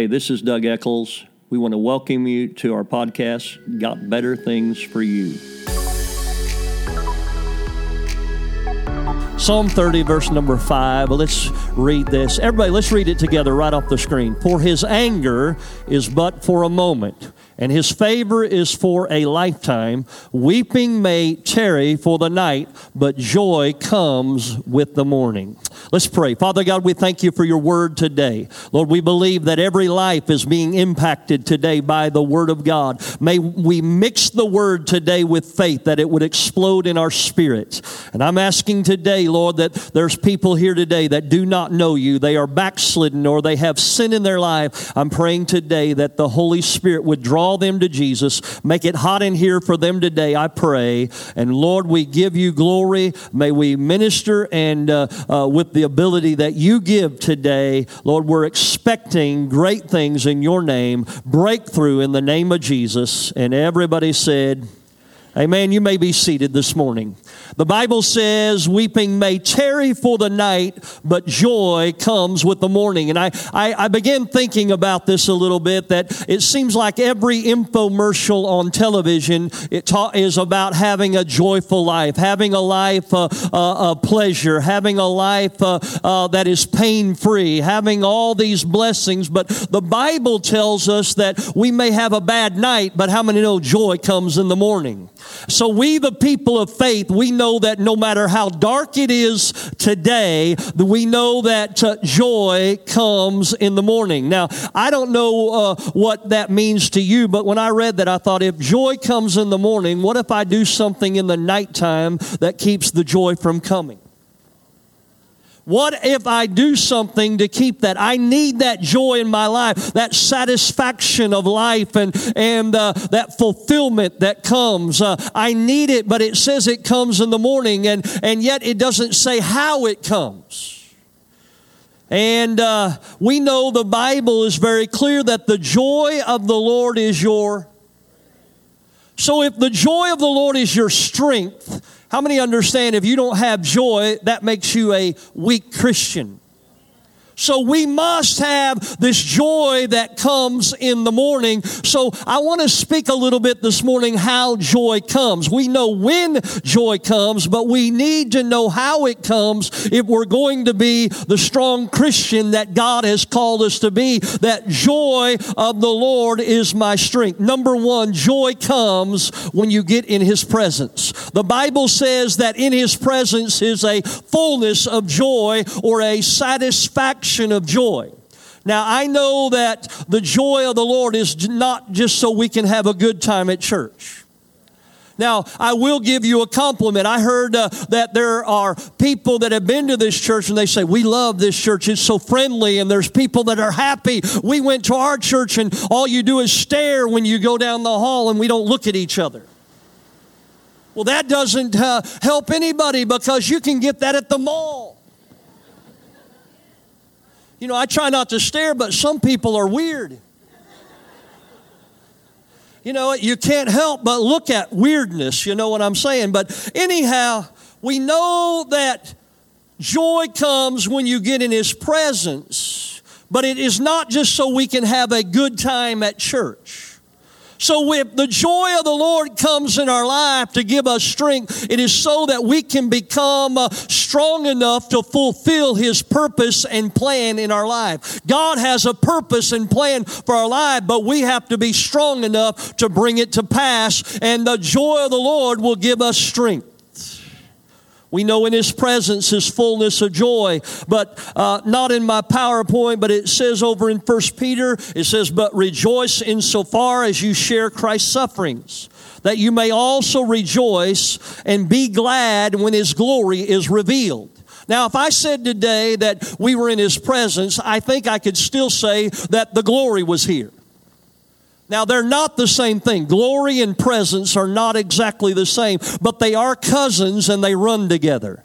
Hey, this is Doug Eccles. We want to welcome you to our podcast, Got Better Things for You. Psalm 30, verse number 5. Let's read this. Everybody, let's read it together right off the screen. For his anger is but for a moment and his favor is for a lifetime. Weeping may tarry for the night, but joy comes with the morning. Let's pray. Father God, we thank you for your word today. Lord, we believe that every life is being impacted today by the word of God. May we mix the word today with faith that it would explode in our spirits. And I'm asking today, Lord, that there's people here today that do not know you. They are backslidden or they have sin in their life. I'm praying today that the Holy Spirit would draw draw them to Jesus. Make it hot in here for them today, I pray. And Lord, we give you glory. May we minister and uh, uh, with the ability that you give today, Lord, we're expecting great things in your name, breakthrough in the name of Jesus. And everybody said, Amen. You may be seated this morning. The Bible says, weeping may tarry for the night, but joy comes with the morning. And I, I, I began thinking about this a little bit that it seems like every infomercial on television it ta- is about having a joyful life, having a life uh, uh, of pleasure, having a life uh, uh that is pain free, having all these blessings. But the Bible tells us that we may have a bad night, but how many know joy comes in the morning? So we, the people of faith, we know that no matter how dark it is today, we know that uh, joy comes in the morning. Now, I don't know uh, what that means to you, but when I read that, I thought if joy comes in the morning, what if I do something in the nighttime that keeps the joy from coming? What if I do something to keep that? I need that joy in my life, that satisfaction of life, and and uh, that fulfillment that comes. Uh, I need it, but it says it comes in the morning, and and yet it doesn't say how it comes. And uh, we know the Bible is very clear that the joy of the Lord is your. So if the joy of the Lord is your strength, how many understand if you don't have joy, that makes you a weak Christian? So we must have this joy that comes in the morning. So I want to speak a little bit this morning how joy comes. We know when joy comes, but we need to know how it comes if we're going to be the strong Christian that God has called us to be. That joy of the Lord is my strength. Number one, joy comes when you get in His presence. The Bible says that in His presence is a fullness of joy or a satisfaction of joy. Now, I know that the joy of the Lord is not just so we can have a good time at church. Now, I will give you a compliment. I heard uh, that there are people that have been to this church and they say, We love this church. It's so friendly, and there's people that are happy. We went to our church, and all you do is stare when you go down the hall, and we don't look at each other. Well, that doesn't uh, help anybody because you can get that at the mall. You know, I try not to stare, but some people are weird. You know, you can't help but look at weirdness, you know what I'm saying? But anyhow, we know that joy comes when you get in His presence, but it is not just so we can have a good time at church. So if the joy of the Lord comes in our life to give us strength, it is so that we can become uh, strong enough to fulfill His purpose and plan in our life. God has a purpose and plan for our life, but we have to be strong enough to bring it to pass, and the joy of the Lord will give us strength. We know in His presence is fullness of joy, but uh, not in my PowerPoint, but it says over in First Peter, it says, But rejoice insofar as you share Christ's sufferings, that you may also rejoice and be glad when His glory is revealed. Now, if I said today that we were in His presence, I think I could still say that the glory was here. Now, they're not the same thing. Glory and presence are not exactly the same, but they are cousins and they run together.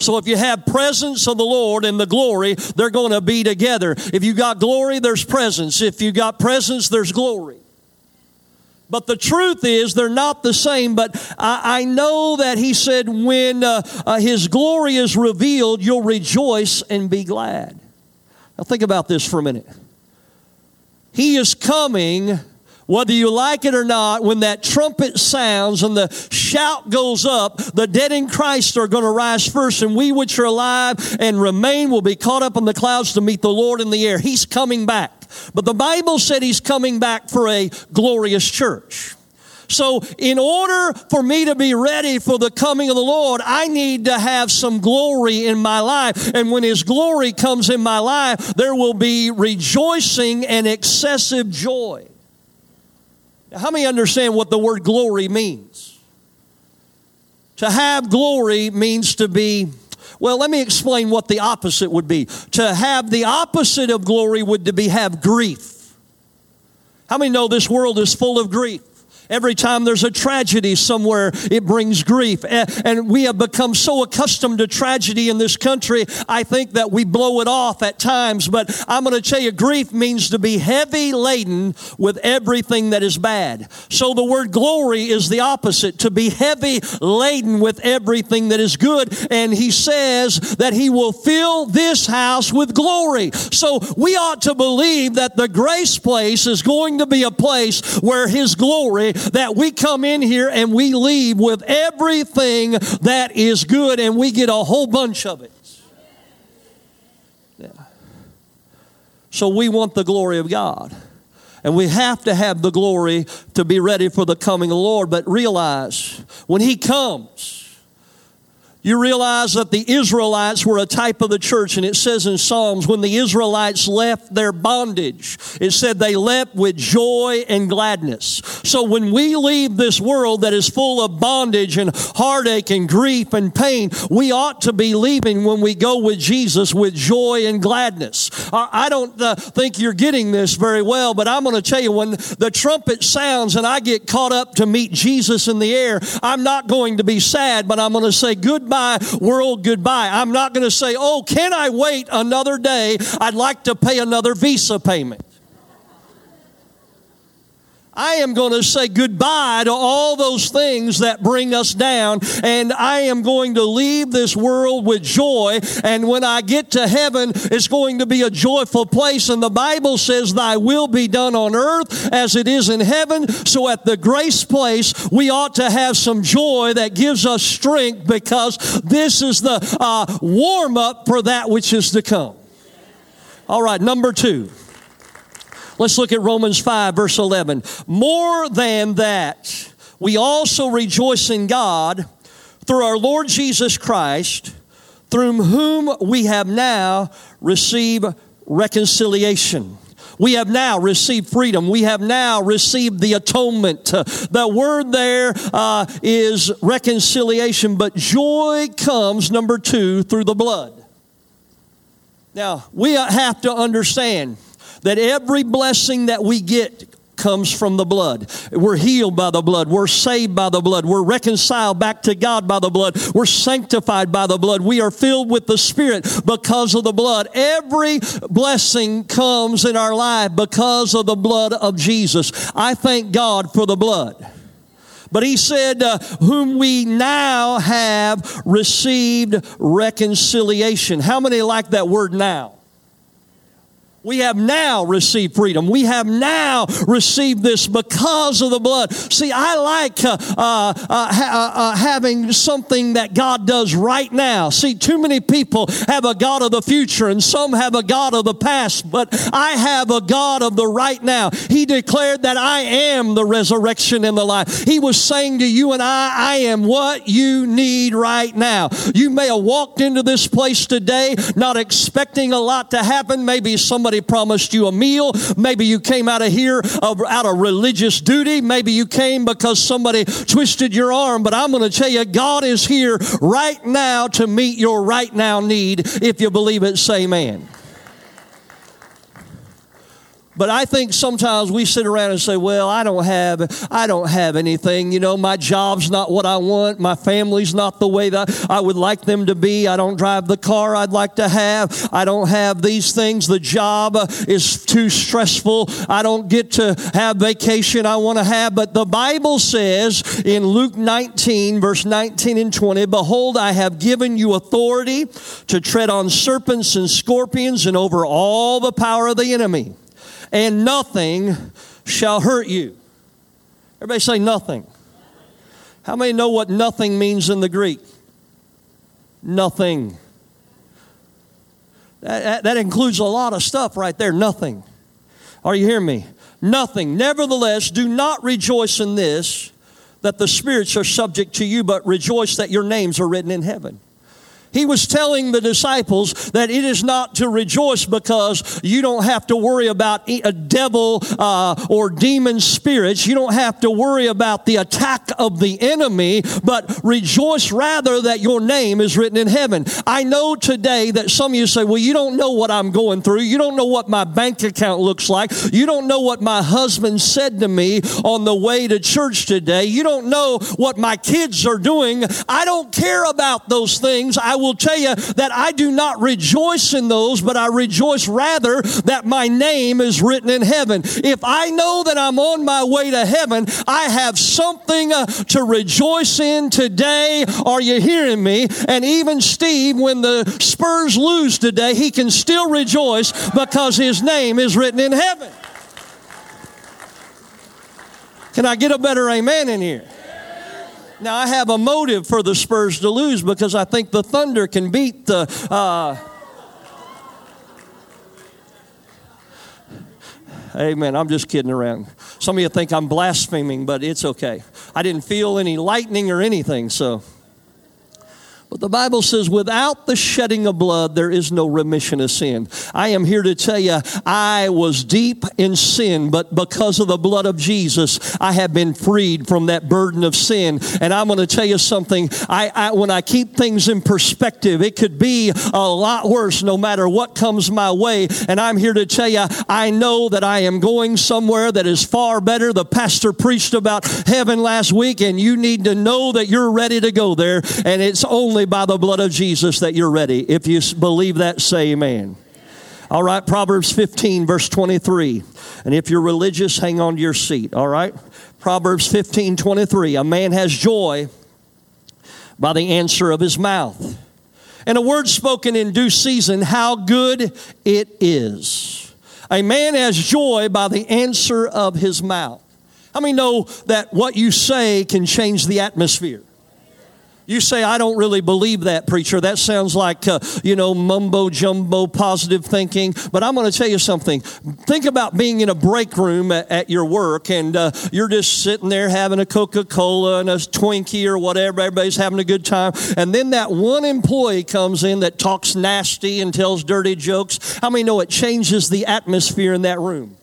So if you have presence of the Lord and the glory, they're going to be together. If you got glory, there's presence. If you got presence, there's glory. But the truth is, they're not the same. But I, I know that he said, when uh, uh, his glory is revealed, you'll rejoice and be glad. Now, think about this for a minute. He is coming whether you like it or not, when that trumpet sounds and the shout goes up, the dead in Christ are going to rise first, and we which are alive and remain will be caught up in the clouds to meet the Lord in the air. He's coming back. But the Bible said he's coming back for a glorious church. So, in order for me to be ready for the coming of the Lord, I need to have some glory in my life. And when His glory comes in my life, there will be rejoicing and excessive joy. Now, how many understand what the word glory means? To have glory means to be, well, let me explain what the opposite would be. To have the opposite of glory would to be have grief. How many know this world is full of grief? Every time there's a tragedy somewhere, it brings grief. And we have become so accustomed to tragedy in this country, I think that we blow it off at times. But I'm going to tell you, grief means to be heavy laden with everything that is bad. So the word glory is the opposite, to be heavy laden with everything that is good. And he says that he will fill this house with glory. So we ought to believe that the grace place is going to be a place where his glory that we come in here and we leave with everything that is good and we get a whole bunch of it. Yeah. So we want the glory of God. And we have to have the glory to be ready for the coming of the Lord. But realize when He comes, you realize that the Israelites were a type of the church, and it says in Psalms, when the Israelites left their bondage, it said they left with joy and gladness. So when we leave this world that is full of bondage and heartache and grief and pain, we ought to be leaving when we go with Jesus with joy and gladness. I don't uh, think you're getting this very well, but I'm going to tell you when the trumpet sounds and I get caught up to meet Jesus in the air, I'm not going to be sad, but I'm going to say goodbye world goodbye. I'm not going to say, oh, can I wait another day? I'd like to pay another visa payment. I am going to say goodbye to all those things that bring us down, and I am going to leave this world with joy. And when I get to heaven, it's going to be a joyful place. And the Bible says, Thy will be done on earth as it is in heaven. So at the grace place, we ought to have some joy that gives us strength because this is the uh, warm up for that which is to come. All right, number two. Let's look at Romans 5, verse 11. More than that, we also rejoice in God through our Lord Jesus Christ, through whom we have now received reconciliation. We have now received freedom. We have now received the atonement. The word there uh, is reconciliation, but joy comes, number two, through the blood. Now, we have to understand that every blessing that we get comes from the blood. We're healed by the blood. We're saved by the blood. We're reconciled back to God by the blood. We're sanctified by the blood. We are filled with the Spirit because of the blood. Every blessing comes in our life because of the blood of Jesus. I thank God for the blood. But he said, uh, whom we now have received reconciliation. How many like that word now? We have now received freedom. We have now received this because of the blood. See, I like uh, uh, uh, ha- uh, uh, having something that God does right now. See, too many people have a God of the future and some have a God of the past, but I have a God of the right now. He declared that I am the resurrection and the life. He was saying to you and I, I am what you need right now. You may have walked into this place today not expecting a lot to happen. Maybe somebody somebody promised you a meal. Maybe you came out of here out of religious duty. Maybe you came because somebody twisted your arm. But I'm going to tell you, God is here right now to meet your right now need. If you believe it, say amen. But I think sometimes we sit around and say, "Well, I don't have I don't have anything. You know, my job's not what I want. My family's not the way that I would like them to be. I don't drive the car I'd like to have. I don't have these things. The job is too stressful. I don't get to have vacation I want to have." But the Bible says in Luke 19 verse 19 and 20, "Behold, I have given you authority to tread on serpents and scorpions and over all the power of the enemy." And nothing shall hurt you. Everybody say nothing. How many know what nothing means in the Greek? Nothing. That, that, that includes a lot of stuff right there. Nothing. Are you hearing me? Nothing. Nevertheless, do not rejoice in this that the spirits are subject to you, but rejoice that your names are written in heaven. He was telling the disciples that it is not to rejoice because you don't have to worry about a devil uh, or demon spirits. You don't have to worry about the attack of the enemy, but rejoice rather that your name is written in heaven. I know today that some of you say, well, you don't know what I'm going through. You don't know what my bank account looks like. You don't know what my husband said to me on the way to church today. You don't know what my kids are doing. I don't care about those things. I will will tell you that I do not rejoice in those, but I rejoice rather that my name is written in heaven. If I know that I'm on my way to heaven, I have something uh, to rejoice in today. Are you hearing me? And even Steve, when the Spurs lose today, he can still rejoice because his name is written in heaven. Can I get a better amen in here? Now, I have a motive for the Spurs to lose because I think the Thunder can beat the. Uh, Amen. I'm just kidding around. Some of you think I'm blaspheming, but it's okay. I didn't feel any lightning or anything, so. But the Bible says, without the shedding of blood, there is no remission of sin. I am here to tell you, I was deep in sin, but because of the blood of Jesus, I have been freed from that burden of sin. And I'm going to tell you something. I, I, when I keep things in perspective, it could be a lot worse no matter what comes my way. And I'm here to tell you, I know that I am going somewhere that is far better. The pastor preached about heaven last week, and you need to know that you're ready to go there. And it's only only by the blood of Jesus that you're ready. If you believe that, say amen. All right, Proverbs 15, verse 23. And if you're religious, hang on to your seat. All right? Proverbs 15, 23. A man has joy by the answer of his mouth. And a word spoken in due season, how good it is. A man has joy by the answer of his mouth. How many know that what you say can change the atmosphere? You say, I don't really believe that, preacher. That sounds like, uh, you know, mumbo jumbo positive thinking. But I'm going to tell you something. Think about being in a break room at, at your work and uh, you're just sitting there having a Coca Cola and a Twinkie or whatever. Everybody's having a good time. And then that one employee comes in that talks nasty and tells dirty jokes. How many know it changes the atmosphere in that room?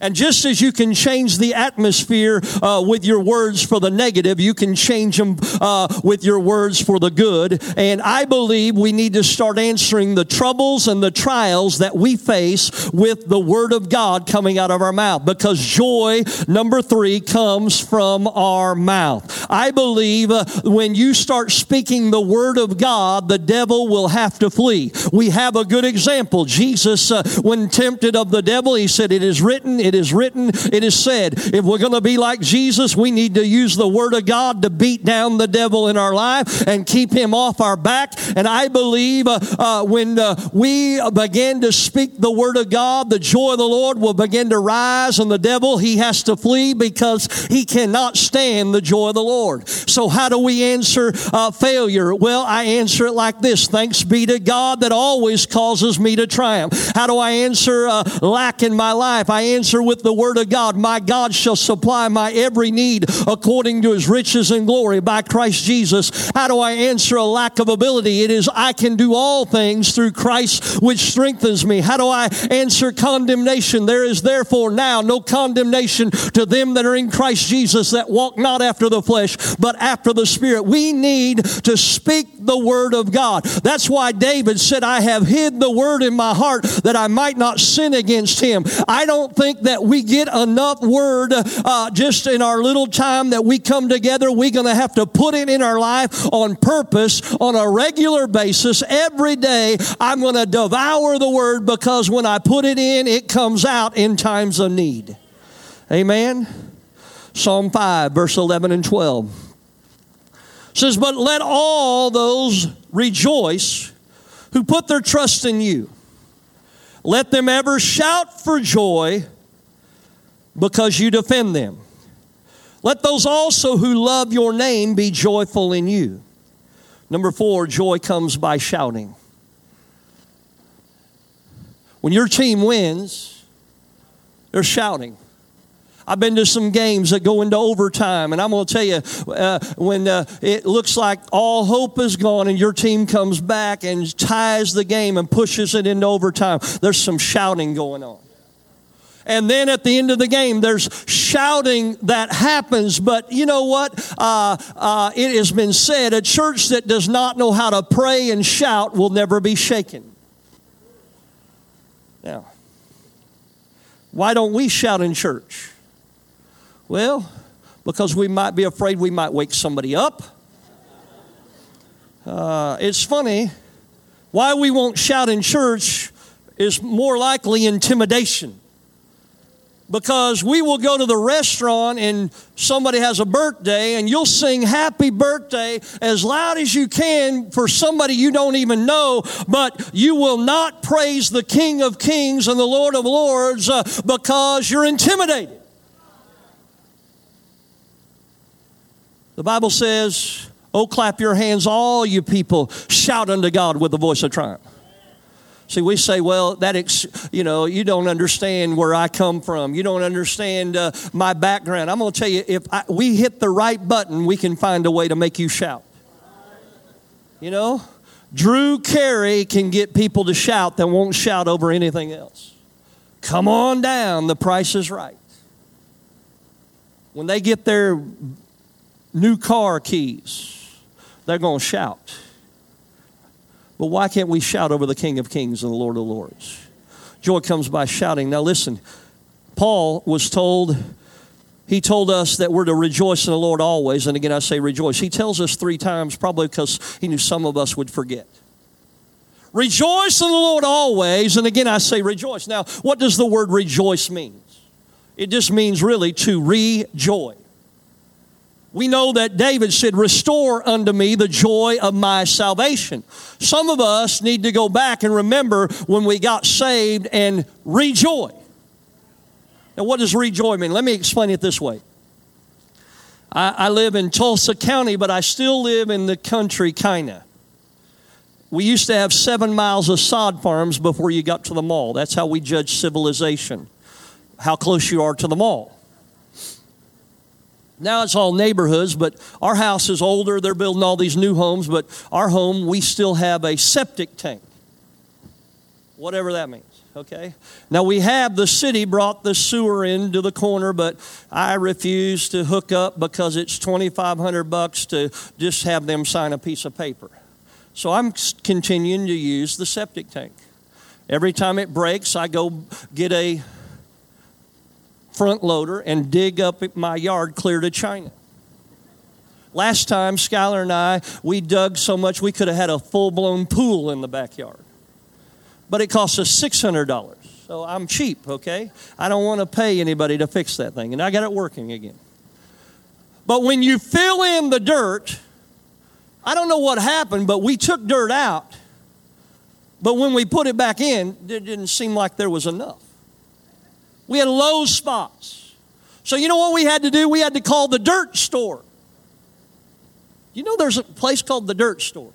And just as you can change the atmosphere uh, with your words for the negative, you can change them uh, with your words for the good. And I believe we need to start answering the troubles and the trials that we face with the Word of God coming out of our mouth. Because joy, number three, comes from our mouth. I believe uh, when you start speaking the Word of God, the devil will have to flee. We have a good example. Jesus, uh, when tempted of the devil, he said, It is written, it is written, it is said. If we're going to be like Jesus, we need to use the Word of God to beat down the devil in our life and keep him off our back. And I believe uh, uh, when uh, we begin to speak the Word of God, the joy of the Lord will begin to rise, and the devil, he has to flee because he cannot stand the joy of the Lord. So, how do we answer uh, failure? Well, I answer it like this Thanks be to God that always causes me to triumph. How do I answer uh, lack in my life? I answer answer with the word of God. My God shall supply my every need according to his riches and glory by Christ Jesus. How do I answer a lack of ability? It is I can do all things through Christ which strengthens me. How do I answer condemnation? There is therefore now no condemnation to them that are in Christ Jesus that walk not after the flesh, but after the Spirit. We need to speak the word of God. That's why David said, I have hid the word in my heart that I might not sin against him. I don't think that we get enough word uh, just in our little time that we come together. We're going to have to put it in our life on purpose on a regular basis. Every day, I'm going to devour the word because when I put it in, it comes out in times of need. Amen. Psalm 5, verse 11 and 12 says, But let all those rejoice who put their trust in you. Let them ever shout for joy because you defend them. Let those also who love your name be joyful in you. Number four, joy comes by shouting. When your team wins, they're shouting. I've been to some games that go into overtime, and I'm going to tell you uh, when uh, it looks like all hope is gone and your team comes back and ties the game and pushes it into overtime, there's some shouting going on. And then at the end of the game, there's shouting that happens. But you know what? Uh, uh it has been said a church that does not know how to pray and shout will never be shaken. Now, why don't we shout in church? Well, because we might be afraid we might wake somebody up. Uh, it's funny. Why we won't shout in church is more likely intimidation. Because we will go to the restaurant and somebody has a birthday and you'll sing happy birthday as loud as you can for somebody you don't even know, but you will not praise the King of Kings and the Lord of Lords uh, because you're intimidated. The Bible says, Oh, clap your hands, all you people, shout unto God with the voice of triumph. See, we say, well, that, ex- you know, you don't understand where I come from. You don't understand uh, my background. I'm going to tell you, if I, we hit the right button, we can find a way to make you shout. You know, Drew Carey can get people to shout that won't shout over anything else. Come on down, the price is right. When they get their new car keys, they're going to shout. But why can't we shout over the King of Kings and the Lord of Lords? Joy comes by shouting. Now, listen, Paul was told, he told us that we're to rejoice in the Lord always. And again, I say rejoice. He tells us three times, probably because he knew some of us would forget. Rejoice in the Lord always. And again, I say rejoice. Now, what does the word rejoice mean? It just means really to rejoice. We know that David said, Restore unto me the joy of my salvation. Some of us need to go back and remember when we got saved and rejoice. Now, what does rejoice mean? Let me explain it this way. I, I live in Tulsa County, but I still live in the country, kinda. We used to have seven miles of sod farms before you got to the mall. That's how we judge civilization, how close you are to the mall. Now it's all neighborhoods, but our house is older. They're building all these new homes, but our home, we still have a septic tank. Whatever that means, okay? Now we have, the city brought the sewer into the corner, but I refuse to hook up because it's 2500 bucks to just have them sign a piece of paper. So I'm continuing to use the septic tank. Every time it breaks, I go get a front loader and dig up my yard clear to China. Last time, Skylar and I, we dug so much we could have had a full blown pool in the backyard. But it cost us $600. So I'm cheap, okay? I don't want to pay anybody to fix that thing. And I got it working again. But when you fill in the dirt, I don't know what happened, but we took dirt out. But when we put it back in, it didn't seem like there was enough. We had low spots. So, you know what we had to do? We had to call the dirt store. You know, there's a place called the dirt store.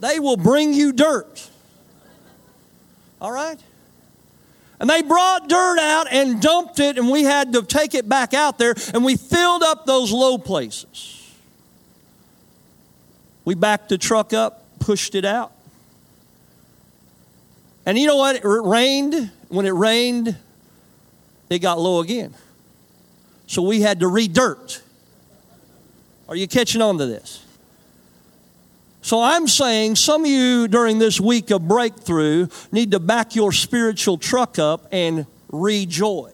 They will bring you dirt. All right? And they brought dirt out and dumped it, and we had to take it back out there, and we filled up those low places. We backed the truck up, pushed it out. And you know what? It rained. When it rained, it got low again. So we had to re-dirt. Are you catching on to this? So I'm saying some of you during this week of breakthrough need to back your spiritual truck up and rejoice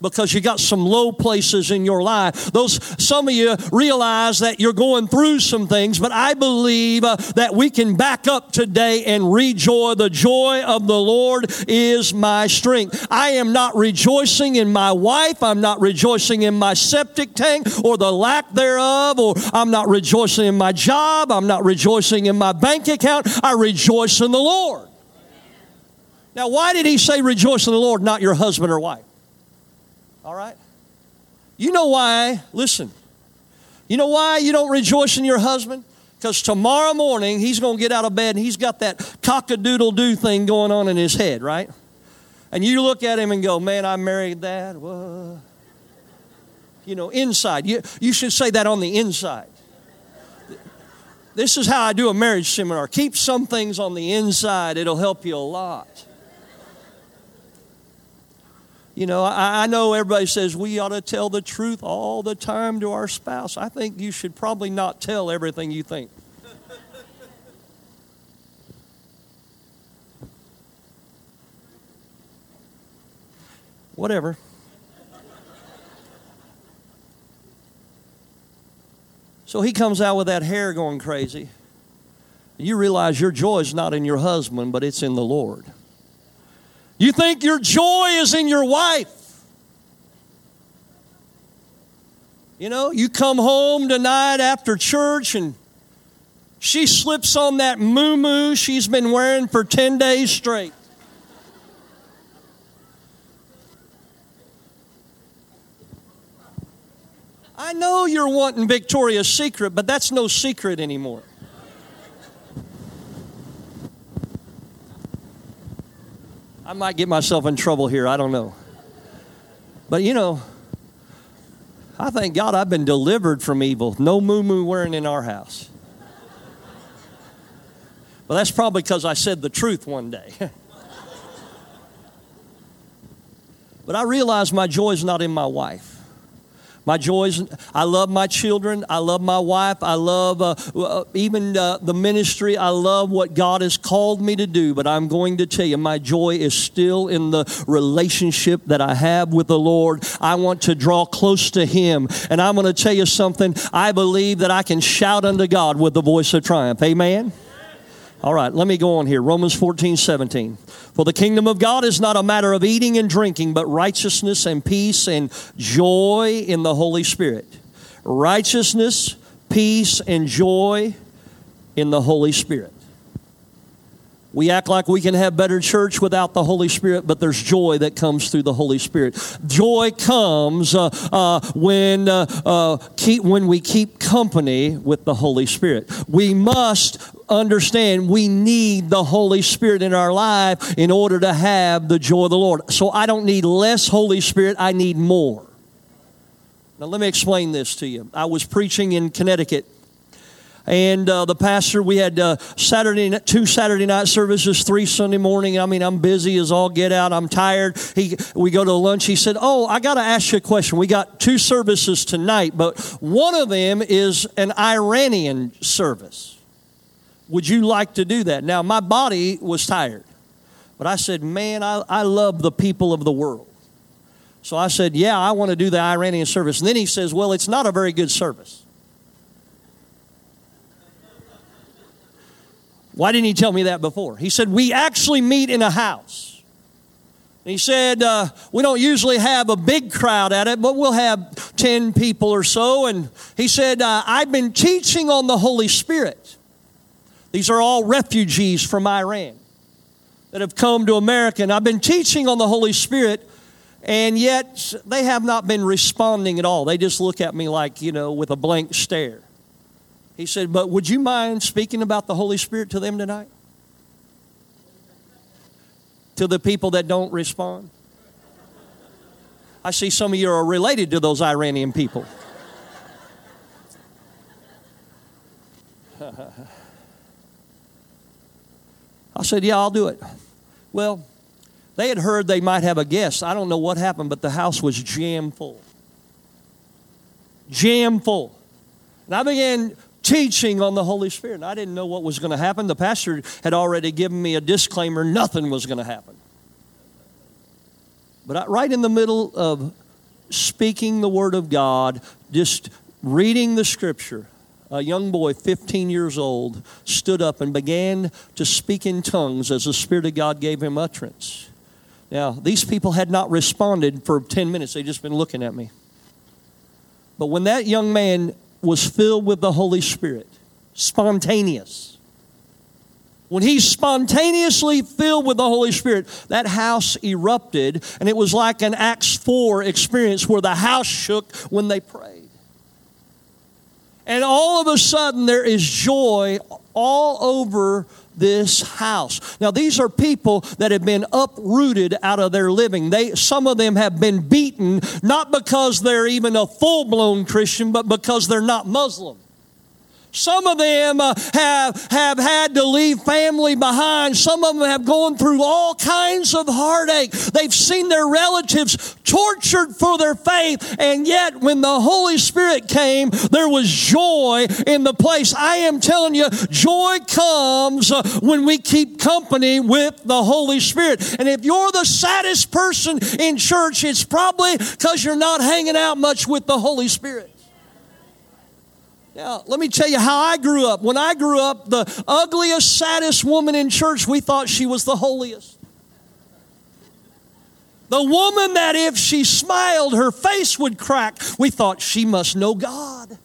because you got some low places in your life. Those some of you realize that you're going through some things, but I believe uh, that we can back up today and rejoice. The joy of the Lord is my strength. I am not rejoicing in my wife. I'm not rejoicing in my septic tank or the lack thereof, or I'm not rejoicing in my job. I'm not rejoicing in my bank account. I rejoice in the Lord. Now, why did he say rejoice in the Lord, not your husband or wife? All right? You know why, listen, you know why you don't rejoice in your husband? Because tomorrow morning he's going to get out of bed and he's got that cock-a-doodle doo thing going on in his head, right? And you look at him and go, man, I married that. You know, inside. You, you should say that on the inside. This is how I do a marriage seminar. Keep some things on the inside, it'll help you a lot. You know, I, I, know everybody says we ought to tell the truth all the time to our spouse. I think you should probably not tell everything you think. Whatever. So he comes out with that hair going crazy. You realize your joy is not in your husband, but it's in the Lord. You think your joy is in your wife. You know, you come home tonight after church and she slips on that moo she's been wearing for 10 days straight. I know you're wanting Victoria's Secret, but that's no secret anymore. I might get myself in trouble here. I don't know. But you know, I thank God I've been delivered from evil. No muumuu wearing in our house. But that's probably because I said the truth one day. but I realize my joy is not in my wife. My joys, I love my children. I love my wife. I love uh, uh, even uh, the ministry. I love what God has called me to do. But I'm going to tell you, my joy is still in the relationship that I have with the Lord. I want to draw close to Him. And I'm going to tell you something. I believe that I can shout unto God with the voice of triumph. Amen. All right, let me go on here. Romans 14, 17. For the kingdom of God is not a matter of eating and drinking, but righteousness and peace and joy in the Holy Spirit. Righteousness, peace, and joy in the Holy Spirit. We act like we can have better church without the Holy Spirit, but there's joy that comes through the Holy Spirit. Joy comes uh, uh, when, uh, uh keep, when we keep company with the Holy Spirit. We must understand we need the Holy Spirit in our life in order to have the joy of the Lord. So I don't need less Holy Spirit, I need more. Now, let me explain this to you. I was preaching in Connecticut and uh, the pastor we had uh, saturday two saturday night services three sunday morning i mean i'm busy as all get out i'm tired he, we go to lunch he said oh i got to ask you a question we got two services tonight but one of them is an iranian service would you like to do that now my body was tired but i said man i, I love the people of the world so i said yeah i want to do the iranian service and then he says well it's not a very good service Why didn't he tell me that before? He said, We actually meet in a house. he said, uh, We don't usually have a big crowd at it, but we'll have 10 people or so. And he said, uh, I've been teaching on the Holy Spirit. These are all refugees from Iran that have come to America. And I've been teaching on the Holy Spirit, and yet they have not been responding at all. They just look at me like, you know, with a blank stare. He said, But would you mind speaking about the Holy Spirit to them tonight? To the people that don't respond? I see some of you are related to those Iranian people. I said, Yeah, I'll do it. Well, they had heard they might have a guest. I don't know what happened, but the house was jam full. Jam full. And I began teaching on the Holy Spirit. And I didn't know what was going to happen. The pastor had already given me a disclaimer nothing was going to happen. But I, right in the middle of speaking the Word of God, just reading the Scripture, a young boy, 15 years old, stood up and began to speak in tongues as the Spirit of God gave him utterance. Now, these people had not responded for 10 minutes, they'd just been looking at me. But when that young man was filled with the Holy Spirit, spontaneous. When he's spontaneously filled with the Holy Spirit, that house erupted, and it was like an Acts 4 experience where the house shook when they prayed. And all of a sudden, there is joy all over this house. Now, these are people that have been uprooted out of their living. They, some of them have been beaten, not because they're even a full blown Christian, but because they're not Muslim. Some of them uh, have, have had to leave family behind. Some of them have gone through all kinds of heartache. They've seen their relatives tortured for their faith. And yet, when the Holy Spirit came, there was joy in the place. I am telling you, joy comes uh, when we keep company with the Holy Spirit. And if you're the saddest person in church, it's probably because you're not hanging out much with the Holy Spirit. Now, let me tell you how I grew up. When I grew up, the ugliest, saddest woman in church, we thought she was the holiest. The woman that if she smiled, her face would crack, we thought she must know God.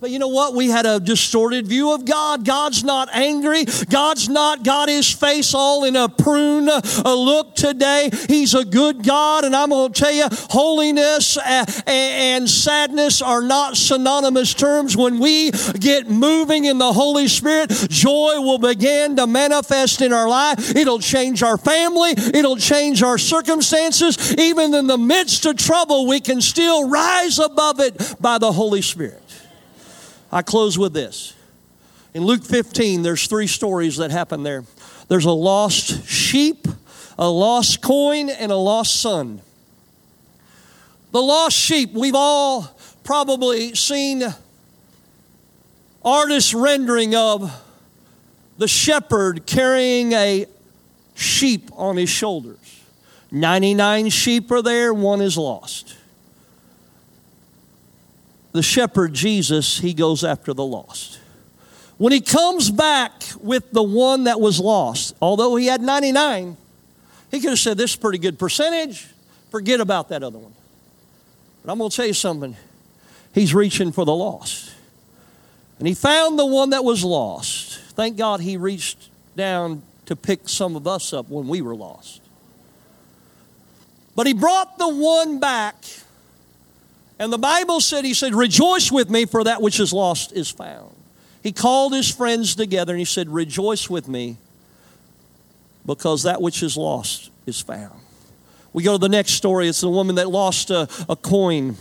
But you know what? We had a distorted view of God. God's not angry. God's not got his face all in a prune a look today. He's a good God. And I'm going to tell you, holiness uh, and sadness are not synonymous terms. When we get moving in the Holy Spirit, joy will begin to manifest in our life. It'll change our family. It'll change our circumstances. Even in the midst of trouble, we can still rise above it by the Holy Spirit. I close with this. In Luke 15, there's three stories that happen there. There's a lost sheep, a lost coin, and a lost son. The lost sheep, we've all probably seen artist rendering of the shepherd carrying a sheep on his shoulders. 99 sheep are there, one is lost the shepherd Jesus, he goes after the lost. When he comes back with the one that was lost, although he had 99, he could have said, This is a pretty good percentage. Forget about that other one. But I'm going to tell you something. He's reaching for the lost. And he found the one that was lost. Thank God he reached down to pick some of us up when we were lost. But he brought the one back and the Bible said, He said, Rejoice with me, for that which is lost is found. He called his friends together and he said, Rejoice with me, because that which is lost is found. We go to the next story. It's the woman that lost a, a coin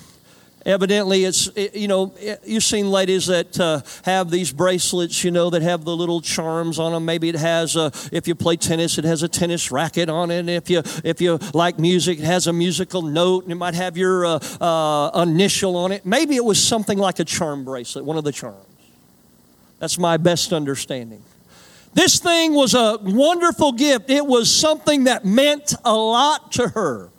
evidently it's it, you know you've seen ladies that uh, have these bracelets you know that have the little charms on them maybe it has a, if you play tennis it has a tennis racket on it. And if you if you like music it has a musical note and it might have your uh, uh, initial on it. Maybe it was something like a charm bracelet one of the charms. That's my best understanding. This thing was a wonderful gift. It was something that meant a lot to her.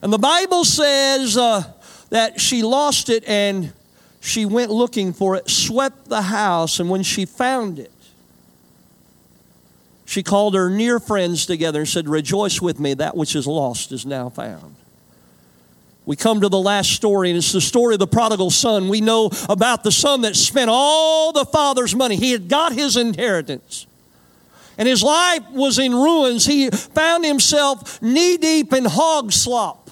And the bible says uh, that she lost it and she went looking for it, swept the house, and when she found it, she called her near friends together and said, Rejoice with me, that which is lost is now found. We come to the last story, and it's the story of the prodigal son. We know about the son that spent all the father's money. He had got his inheritance. And his life was in ruins. He found himself knee deep in hog slop.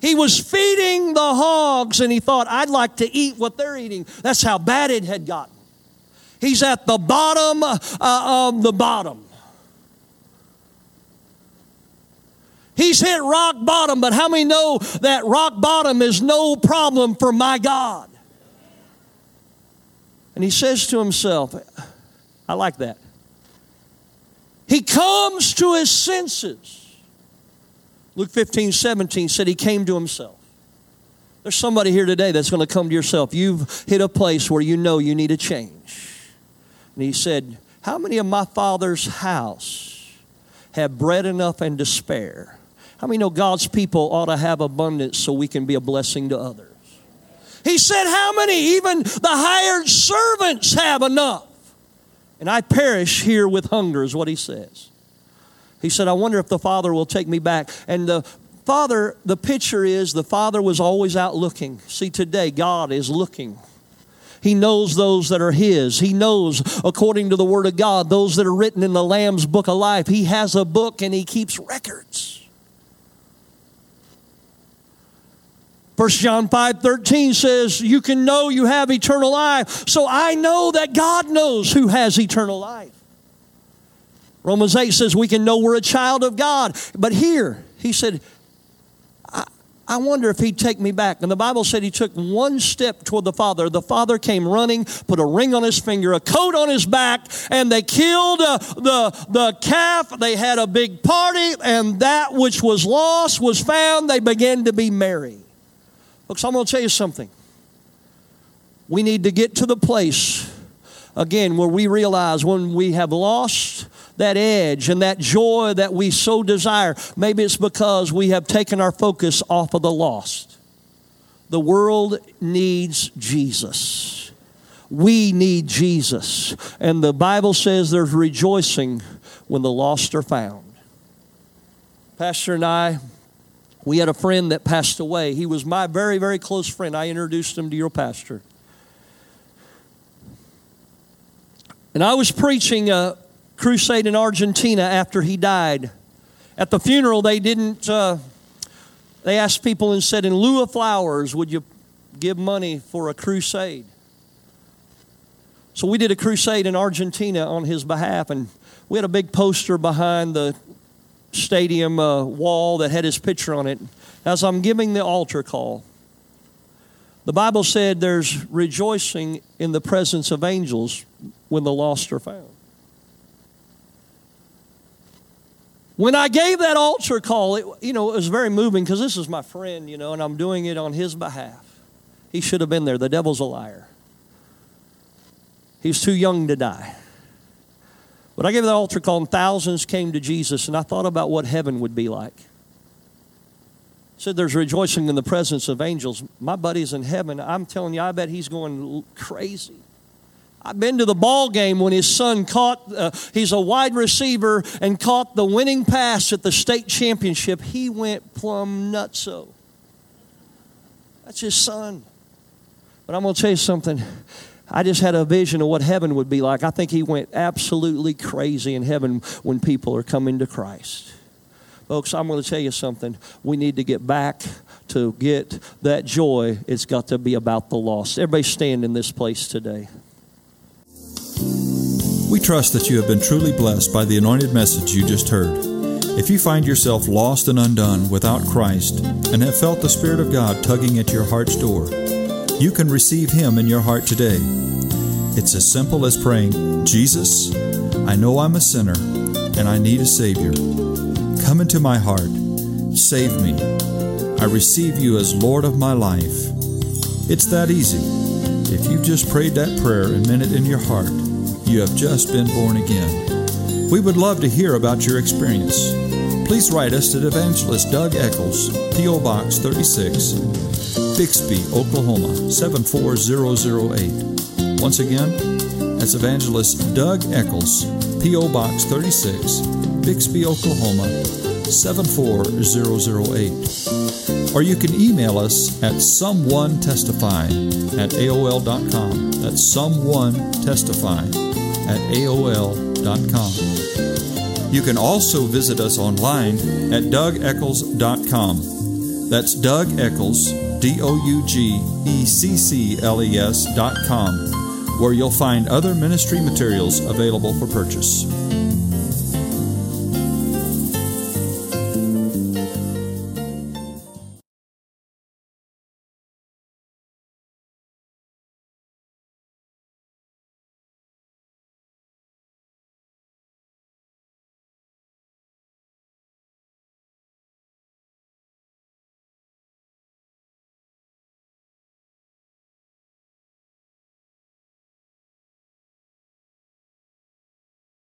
He was feeding the hogs and he thought, I'd like to eat what they're eating. That's how bad it had gotten. He's at the bottom uh, of the bottom. He's hit rock bottom, but how many know that rock bottom is no problem for my God? And he says to himself, I like that. He comes to his senses. Luke 15, 17 said he came to himself. There's somebody here today that's going to come to yourself. You've hit a place where you know you need a change. And he said, How many of my father's house have bread enough and to spare? How many know God's people ought to have abundance so we can be a blessing to others? He said, How many, even the hired servants, have enough? And I perish here with hunger, is what he says. He said, I wonder if the Father will take me back. And the Father, the picture is the Father was always out looking. See, today, God is looking. He knows those that are His. He knows, according to the Word of God, those that are written in the Lamb's book of life. He has a book and He keeps records. 1 John 5 13 says, You can know you have eternal life. So I know that God knows who has eternal life. Romans 8 says we can know we're a child of God. But here, he said, I wonder if he'd take me back. And the Bible said he took one step toward the Father. The Father came running, put a ring on his finger, a coat on his back, and they killed uh, the, the calf. They had a big party, and that which was lost was found. They began to be merry. Folks, I'm going to tell you something. We need to get to the place, again, where we realize when we have lost that edge and that joy that we so desire. Maybe it's because we have taken our focus off of the lost. The world needs Jesus. We need Jesus. And the Bible says there's rejoicing when the lost are found. Pastor and I, we had a friend that passed away. He was my very, very close friend. I introduced him to your pastor. And I was preaching a, crusade in Argentina after he died. At the funeral, they didn't, uh, they asked people and said, in lieu of flowers, would you give money for a crusade? So we did a crusade in Argentina on his behalf, and we had a big poster behind the stadium uh, wall that had his picture on it. As I'm giving the altar call, the Bible said there's rejoicing in the presence of angels when the lost are found. When I gave that altar call, it, you know, it was very moving because this is my friend, you know, and I'm doing it on his behalf. He should have been there. The devil's a liar. He was too young to die. But I gave that altar call, and thousands came to Jesus, and I thought about what heaven would be like. Said there's rejoicing in the presence of angels. My buddy's in heaven. I'm telling you, I bet he's going crazy. I've been to the ball game when his son caught, uh, he's a wide receiver and caught the winning pass at the state championship. He went plumb nutso. That's his son. But I'm going to tell you something. I just had a vision of what heaven would be like. I think he went absolutely crazy in heaven when people are coming to Christ. Folks, I'm going to tell you something. We need to get back to get that joy. It's got to be about the lost. Everybody stand in this place today. We trust that you have been truly blessed by the anointed message you just heard. If you find yourself lost and undone without Christ and have felt the Spirit of God tugging at your heart's door, you can receive Him in your heart today. It's as simple as praying, Jesus, I know I'm a sinner and I need a Savior. Come into my heart, save me. I receive you as Lord of my life. It's that easy. If you've just prayed that prayer and meant it in your heart, you have just been born again. We would love to hear about your experience. Please write us at Evangelist Doug Eccles, P.O. Box 36, Bixby, Oklahoma 74008. Once again, that's Evangelist Doug Eccles, P.O. Box 36, Bixby, Oklahoma 74008. Or you can email us at someone at AOL.com. That's someone at AOL.com. You can also visit us online at dougeccles.com. That's Doug Eccles, D O U G E C C L E S.com, where you'll find other ministry materials available for purchase.